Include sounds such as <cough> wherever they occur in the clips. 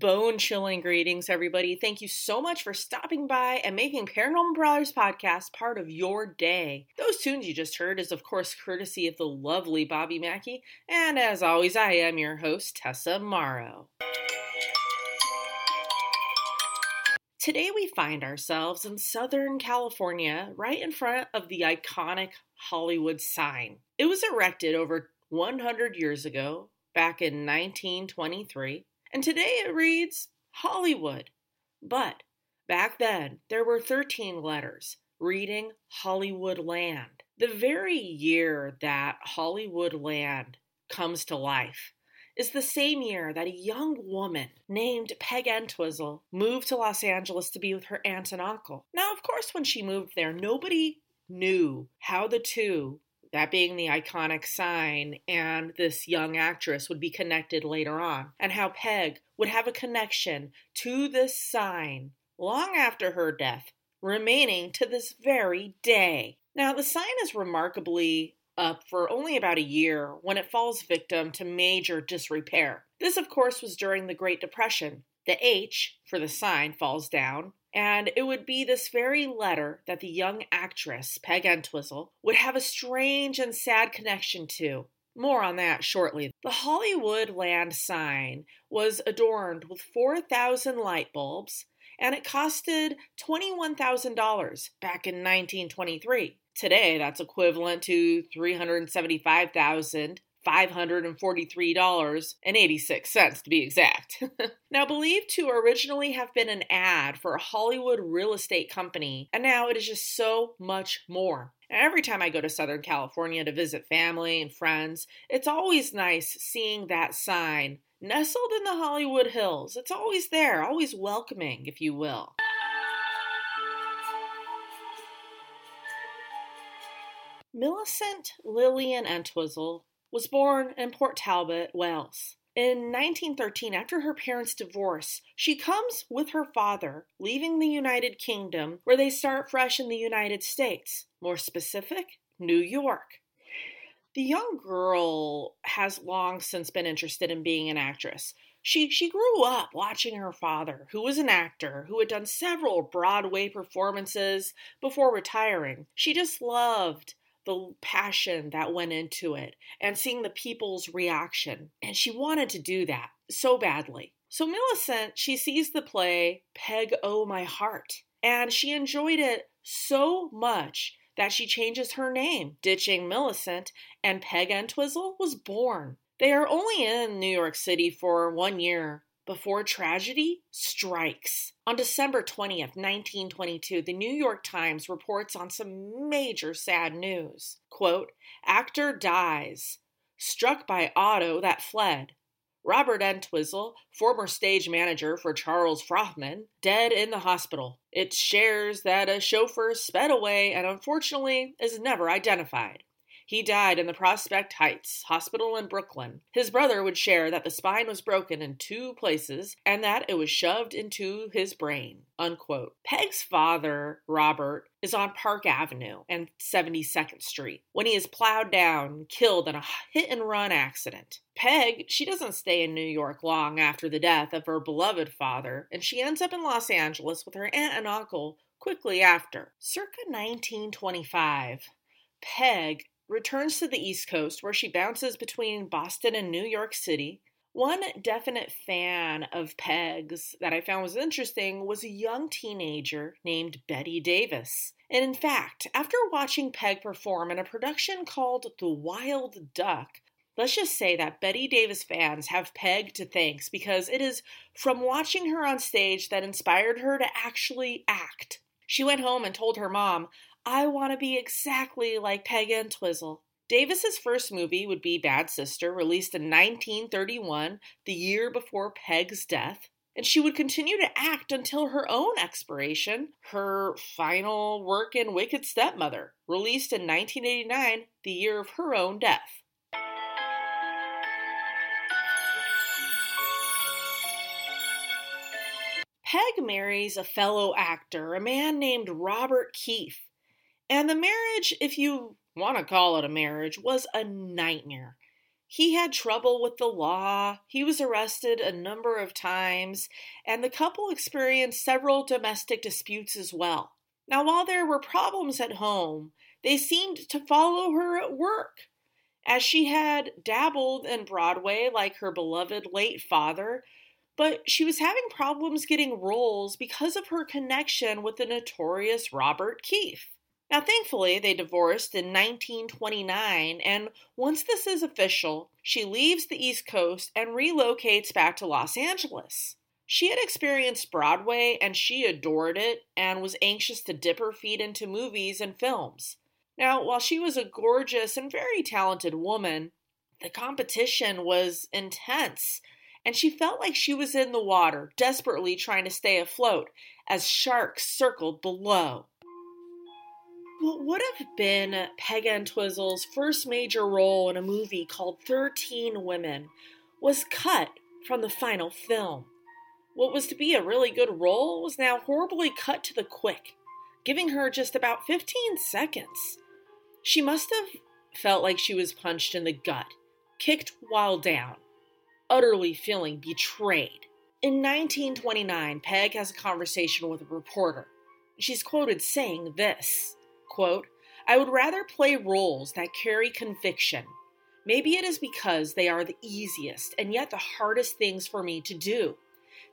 Bone chilling greetings, everybody. Thank you so much for stopping by and making Paranormal Prowlers podcast part of your day. Those tunes you just heard is, of course, courtesy of the lovely Bobby Mackey. And as always, I am your host, Tessa Morrow. Today we find ourselves in Southern California, right in front of the iconic Hollywood sign. It was erected over 100 years ago, back in 1923, and today it reads Hollywood. But back then, there were 13 letters reading Hollywood Land. The very year that Hollywood Land comes to life is the same year that a young woman named Peg Entwistle moved to Los Angeles to be with her aunt and uncle. Now, of course, when she moved there, nobody knew how the two, that being the iconic sign and this young actress, would be connected later on, and how Peg would have a connection to this sign long after her death, remaining to this very day. Now, the sign is remarkably up for only about a year when it falls victim to major disrepair. This, of course, was during the Great Depression. The H for the sign falls down, and it would be this very letter that the young actress, Peg Entwistle, would have a strange and sad connection to. More on that shortly. The Hollywood Land sign was adorned with 4,000 light bulbs, and it costed $21,000 back in 1923. Today, that's equivalent to $375,543.86 to be exact. <laughs> now, believed to originally have been an ad for a Hollywood real estate company, and now it is just so much more. Every time I go to Southern California to visit family and friends, it's always nice seeing that sign nestled in the Hollywood Hills. It's always there, always welcoming, if you will. Millicent Lillian Entwistle was born in Port Talbot, Wales. In 1913, after her parents' divorce, she comes with her father, leaving the United Kingdom, where they start fresh in the United States. More specific, New York. The young girl has long since been interested in being an actress. She, she grew up watching her father, who was an actor, who had done several Broadway performances before retiring. She just loved the passion that went into it and seeing the people's reaction. And she wanted to do that so badly. So Millicent, she sees the play Peg Oh My Heart, and she enjoyed it so much that she changes her name, ditching Millicent, and Peg Entwistle was born. They are only in New York City for one year before tragedy strikes. On December 20th, 1922, the New York Times reports on some major sad news. Quote, actor dies, struck by auto that fled. Robert Entwistle, former stage manager for Charles Frohman, dead in the hospital. It shares that a chauffeur sped away and unfortunately is never identified. He died in the Prospect Heights Hospital in Brooklyn. His brother would share that the spine was broken in two places and that it was shoved into his brain. Unquote. Peg's father, Robert, is on Park Avenue and 72nd Street when he is plowed down, killed in a hit and run accident. Peg, she doesn't stay in New York long after the death of her beloved father, and she ends up in Los Angeles with her aunt and uncle quickly after. Circa 1925, Peg returns to the East Coast where she bounces between Boston and New York City. One definite fan of Peg's that I found was interesting was a young teenager named Bette Davis. And in fact, after watching Peg perform in a production called The Wild Duck, Let's just say that Bette Davis fans have Peg to thanks because it is from watching her on stage that inspired her to actually act. She went home and told her mom, I want to be exactly like Peg Entwistle. Davis's first movie would be Bad Sister, released in 1931, the year before Peg's death. and she would continue to act until her own expiration, her final work in Wicked Stepmother, released in 1989, the year of her own death. Peg marries a fellow actor, a man named Robert Keefe. And the marriage, if you want to call it a marriage, was a nightmare. He had trouble with the law, he was arrested a number of times, and the couple experienced several domestic disputes as well. Now, while there were problems at home, they seemed to follow her at work. As she had dabbled in Broadway like her beloved late father, but she was having problems getting roles because of her connection with the notorious Robert Keefe. Now, thankfully, they divorced in 1929, and once this is official, she leaves the East Coast and relocates back to Los Angeles. She had experienced Broadway and she adored it and was anxious to dip her feet into movies and films. Now, while she was a gorgeous and very talented woman, the competition was intense, and she felt like she was in the water, desperately trying to stay afloat as sharks circled below. What would have been Peg Entwistle's first major role in a movie called 13 Women was cut from the final film. What was to be a really good role was now horribly cut to the quick, giving her just about 15 seconds. She must have felt like she was punched in the gut, kicked while down, utterly feeling betrayed. In 1929, Peg has a conversation with a reporter. She's quoted saying this Quote, I would rather play roles that carry conviction. Maybe it is because they are the easiest and yet the hardest things for me to do.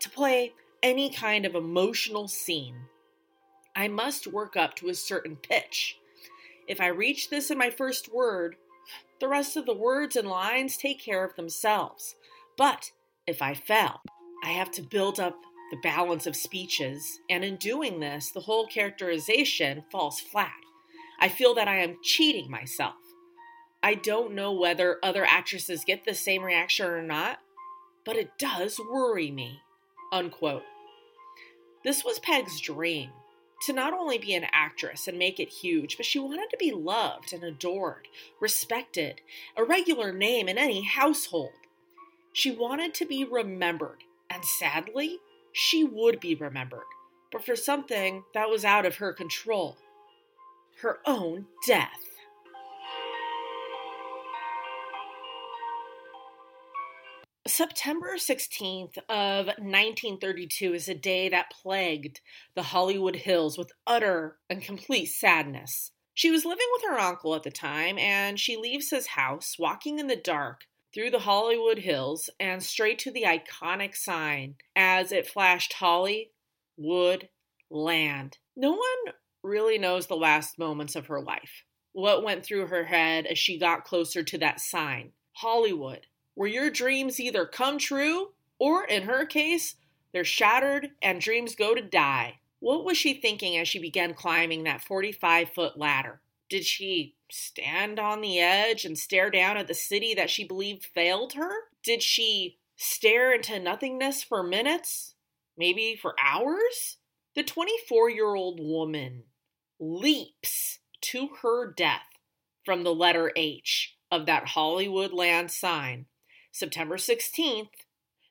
To play any kind of emotional scene, I must work up to a certain pitch. If I reach this in my first word, the rest of the words and lines take care of themselves. But if I fail, I have to build up the balance of speeches, and in doing this, the whole characterization falls flat. I feel that I am cheating myself. I don't know whether other actresses get the same reaction or not, but it does worry me. Unquote. This was Peg's dream to not only be an actress and make it huge, but she wanted to be loved and adored, respected, a regular name in any household. She wanted to be remembered, and sadly, she would be remembered, but for something that was out of her control her own death. September 16th of 1932 is a day that plagued the Hollywood Hills with utter and complete sadness. She was living with her uncle at the time, and she leaves his house, walking in the dark through the Hollywood Hills and straight to the iconic sign as it flashed Holly, Wood, Land. No one really knows the last moments of her life. What went through her head as she got closer to that sign? Hollywood, where your dreams either come true or, in her case, they're shattered and dreams go to die. What was she thinking as she began climbing that 45 foot ladder? Did she stand on the edge and stare down at the city that she believed failed her? Did she stare into nothingness for minutes? Maybe for hours? The 24 year old woman leaps to her death from the letter H of that Hollywood land sign, September 16th,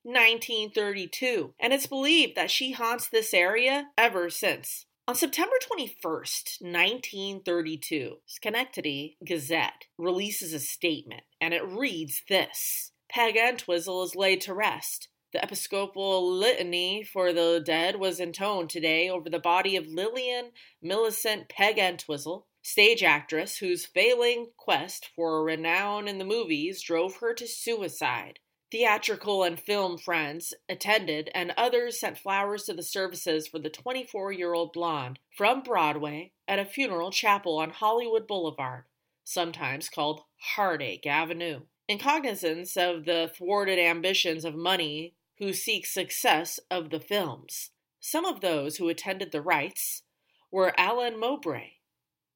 1932, and it's believed that she haunts this area ever since. On September 21st, 1932, Schenectady Gazette releases a statement, and it reads this Peg Entwistle is laid to rest. The Episcopal litany for the dead was intoned today over the body of Lillian Millicent Peg Entwistle, stage actress whose failing quest for renown in the movies drove her to suicide. Theatrical and film friends attended, and others sent flowers to the services for the 24 year old blonde from Broadway at a funeral chapel on Hollywood Boulevard, sometimes called Heartache Avenue. In cognizance of the thwarted ambitions of money who seek success of the films. Some of those who attended the rites were Alan Mowbray,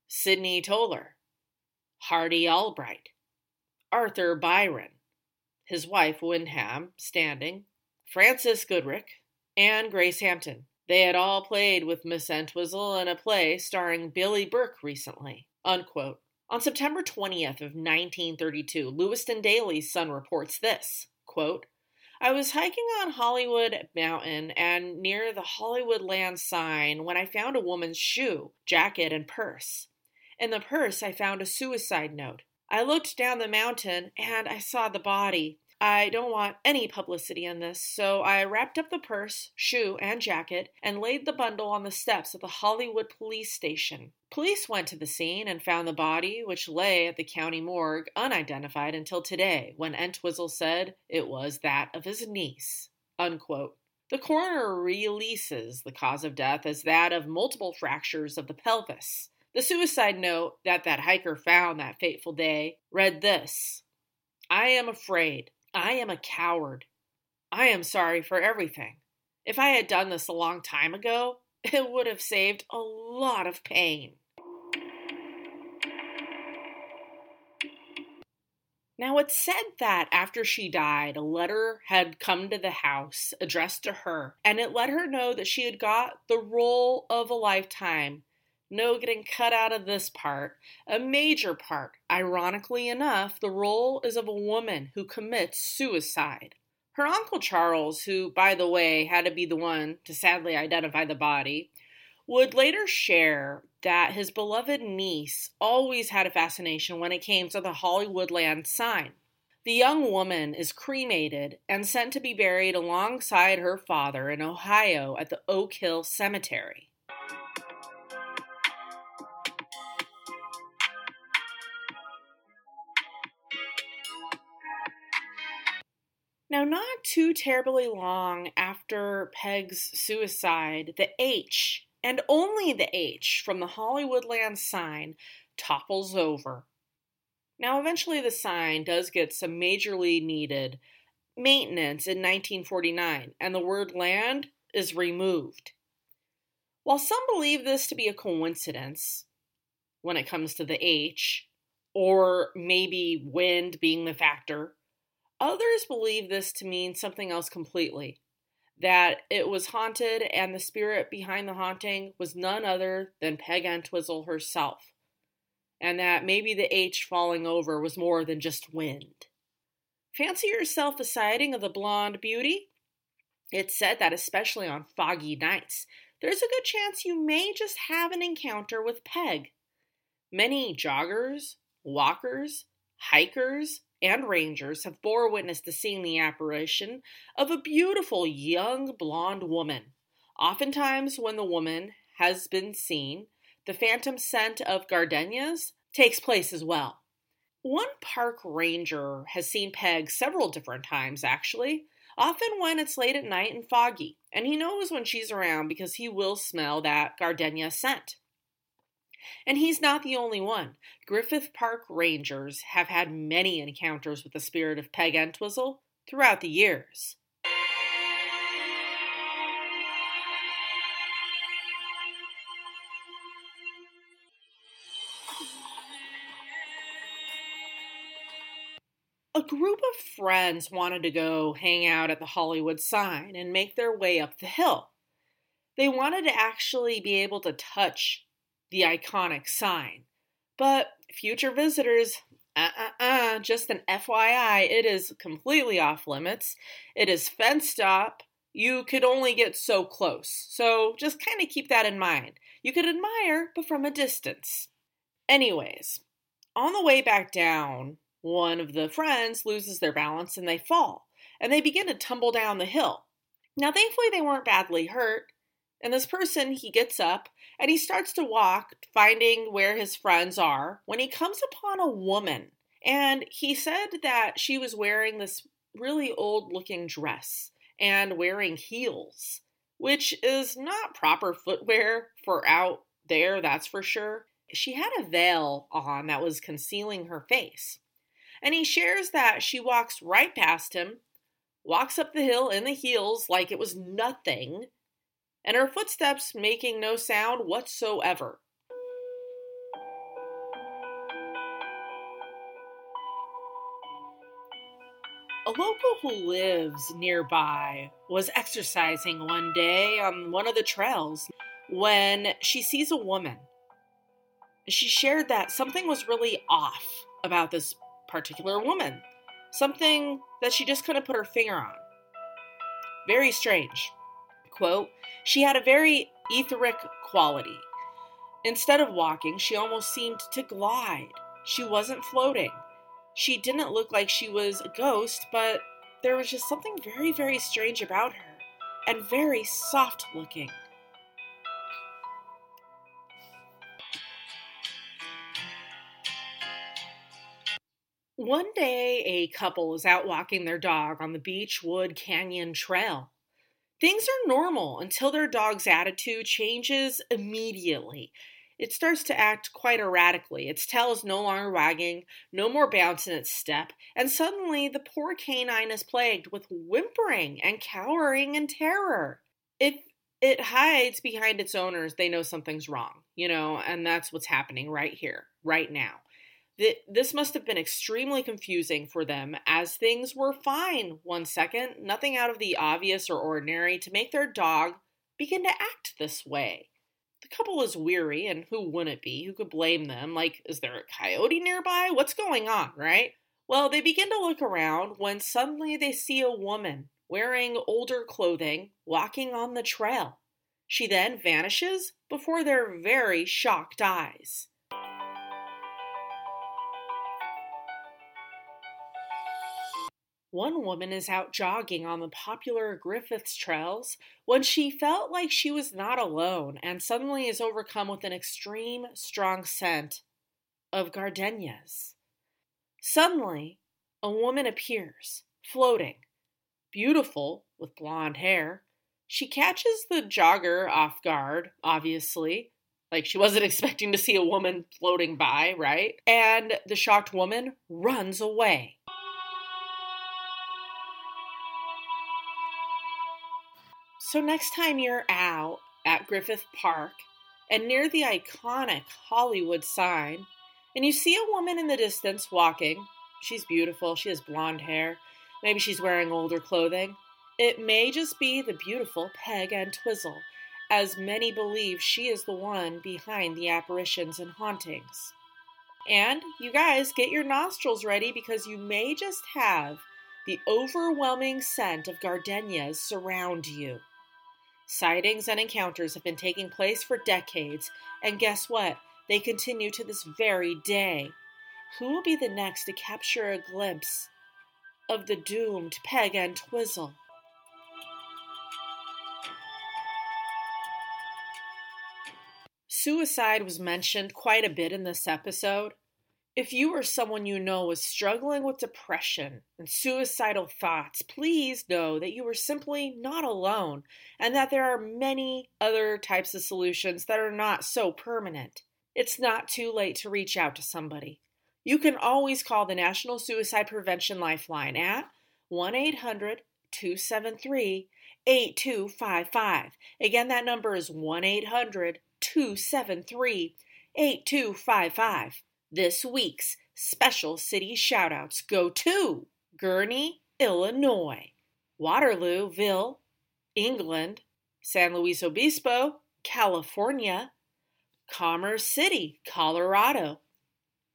Sidney Toler, Hardie Albright, Arthur Byron, his wife Wyndham Standing, Frances Goodrich, and Grace Hampton. They had all played with Miss Entwistle in a play starring Billie Burke recently. Unquote. On September 20th of 1932, Lewiston Daily's Sun reports this, quote, I was hiking on Hollywood Mountain and near the Hollywoodland sign when I found a woman's shoe, jacket, and purse. In the purse, I found a suicide note. I looked down the mountain and I saw the body. I don't want any publicity on this, so I wrapped up the purse, shoe, and jacket and laid the bundle on the steps of the Hollywood police station. Police went to the scene and found the body, which lay at the county morgue unidentified until today, when Entwistle said it was that of his niece. Unquote. The coroner releases the cause of death as that of multiple fractures of the pelvis. The suicide note that that hiker found that fateful day read this I am afraid. I am a coward. I am sorry for everything. If I had done this a long time ago, <laughs> it would have saved a lot of pain. Now, it's said that after she died, a letter had come to the house addressed to her, and it let her know that she had got the role of a lifetime no getting cut out of this part. A major part. Ironically enough, the role is of a woman who commits suicide. Her Uncle Charles, who, by the way, had to be the one to sadly identify the body, would later share that his beloved niece always had a fascination when it came to the Hollywoodland sign. The young woman is cremated and sent to be buried alongside her father in Ohio at the Oak Hill Cemetery. Now, not too terribly long after Peg's suicide, the H, and only the H, from the Hollywoodland sign topples over. Now, eventually, the sign does get some majorly needed maintenance in 1949, and the word land is removed. While some believe this to be a coincidence when it comes to the H, or maybe wind being the factor, Others believe this to mean something else completely that it was haunted and the spirit behind the haunting was none other than Peg Entwistle herself, and that maybe the H falling over was more than just wind. Fancy yourself the sighting of the blonde beauty? It's said that, especially on foggy nights, there's a good chance you may just have an encounter with Peg. Many joggers, walkers, hikers, and rangers have bore witness to seeing the apparition of a beautiful young blonde woman. Oftentimes, when the woman has been seen, the phantom scent of gardenias takes place as well. One park ranger has seen Peg several different times, actually, often when it's late at night and foggy, and he knows when she's around because he will smell that gardenia scent. And he's not the only one. Griffith Park Rangers have had many encounters with the spirit of Peg Entwistle throughout the years. A group of friends wanted to go hang out at the Hollywood sign and make their way up the hill. They wanted to actually be able to touch the iconic sign. But future visitors, uh uh uh, just an FYI, it is completely off limits. It is fenced up. You could only get so close. So just kind of keep that in mind. You could admire, but from a distance. Anyways, on the way back down, one of the friends loses their balance and they fall, and they begin to tumble down the hill. Now, thankfully, they weren't badly hurt, and this person, he gets up and he starts to walk, finding where his friends are, when he comes upon a woman. And he said that she was wearing this really old looking dress and wearing heels, which is not proper footwear for out there, that's for sure. She had a veil on that was concealing her face. And he shares that she walks right past him, walks up the hill in the heels like it was nothing, and her footsteps making no sound whatsoever. A local who lives nearby was exercising one day on one of the trails when she sees a woman. She shared that something was really off about this particular woman, something that she just couldn't put her finger on. Very strange. Quote, she had a very etheric quality. Instead of walking, she almost seemed to glide. She wasn't floating. She didn't look like she was a ghost, but there was just something very, very strange about her and very soft looking. One day, a couple is out walking their dog on the Beachwood Canyon Trail. Things are normal until their dog's attitude changes immediately. It starts to act quite erratically. Its tail is no longer wagging, no more bounce in its step, and suddenly the poor canine is plagued with whimpering and cowering in terror. If it hides behind its owners, they know something's wrong, you know, and that's what's happening right here, right now. This must have been extremely confusing for them as things were fine one second, nothing out of the obvious or ordinary to make their dog begin to act this way. The couple is weary, and who wouldn't be? Who could blame them? Like, is there a coyote nearby? What's going on, right? Well, they begin to look around when suddenly they see a woman wearing older clothing walking on the trail. She then vanishes before their very shocked eyes. One woman is out jogging on the popular Griffiths trails when she felt like she was not alone and suddenly is overcome with an extreme strong scent of gardenias. Suddenly, a woman appears, floating, beautiful with blonde hair. She catches the jogger off guard, obviously, like she wasn't <laughs> expecting to see a woman floating by, right? And the shocked woman runs away. So, next time you're out at Griffith Park and near the iconic Hollywood sign, and you see a woman in the distance walking, she's beautiful, she has blonde hair, maybe she's wearing older clothing, it may just be the beautiful Peg Entwistle, as many believe she is the one behind the apparitions and hauntings. And you guys, get your nostrils ready because you may just have the overwhelming scent of gardenias surround you. Sightings and encounters have been taking place for decades, and guess what? They continue to this very day. Who will be the next to capture a glimpse of the doomed Peg Entwistle? Suicide was mentioned quite a bit in this episode. If you or someone you know is struggling with depression and suicidal thoughts, please know that you are simply not alone and that there are many other types of solutions that are not so permanent. It's not too late to reach out to somebody. You can always call the National Suicide Prevention Lifeline at 1 800 273 8255. Again, that number is 1 800 273 8255. This week's special city shoutouts go to Gurnee, Illinois, Waterlooville, England, San Luis Obispo, California, Commerce City, Colorado,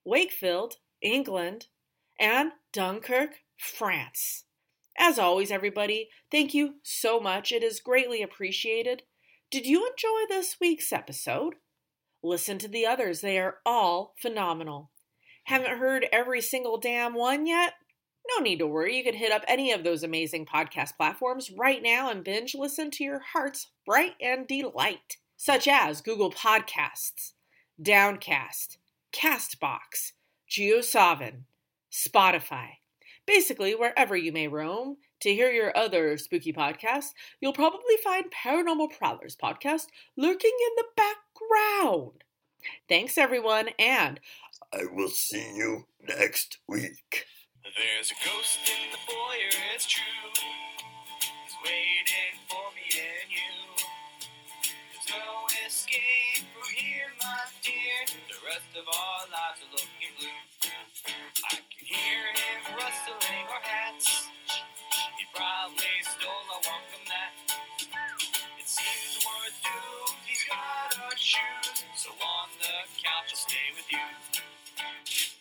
Wakefield, England, and Dunkirk, France. As always, everybody, thank you so much. It is greatly appreciated. Did you enjoy this week's episode? Listen to the others, they are all phenomenal. Haven't heard every single damn one yet? No need to worry. You can hit up any of those amazing podcast platforms right now and binge listen to your heart's bright and delight, such as Google Podcasts, Downcast, Castbox, JioSaavn, Spotify. Basically, wherever you may roam, to hear your other spooky podcasts, you'll probably find Paranormal Prowlers podcast lurking in the background. Thanks, everyone, and I will see you next week. There's a ghost in the foyer, it's true. He's waiting for me and you. There's no escape from here, my dear. The rest of our lives are looking blue. I can hear him rustling our hats Probably stole a one from that. It seems worth doing. He's got our shoes. So on the couch, I'll stay with you.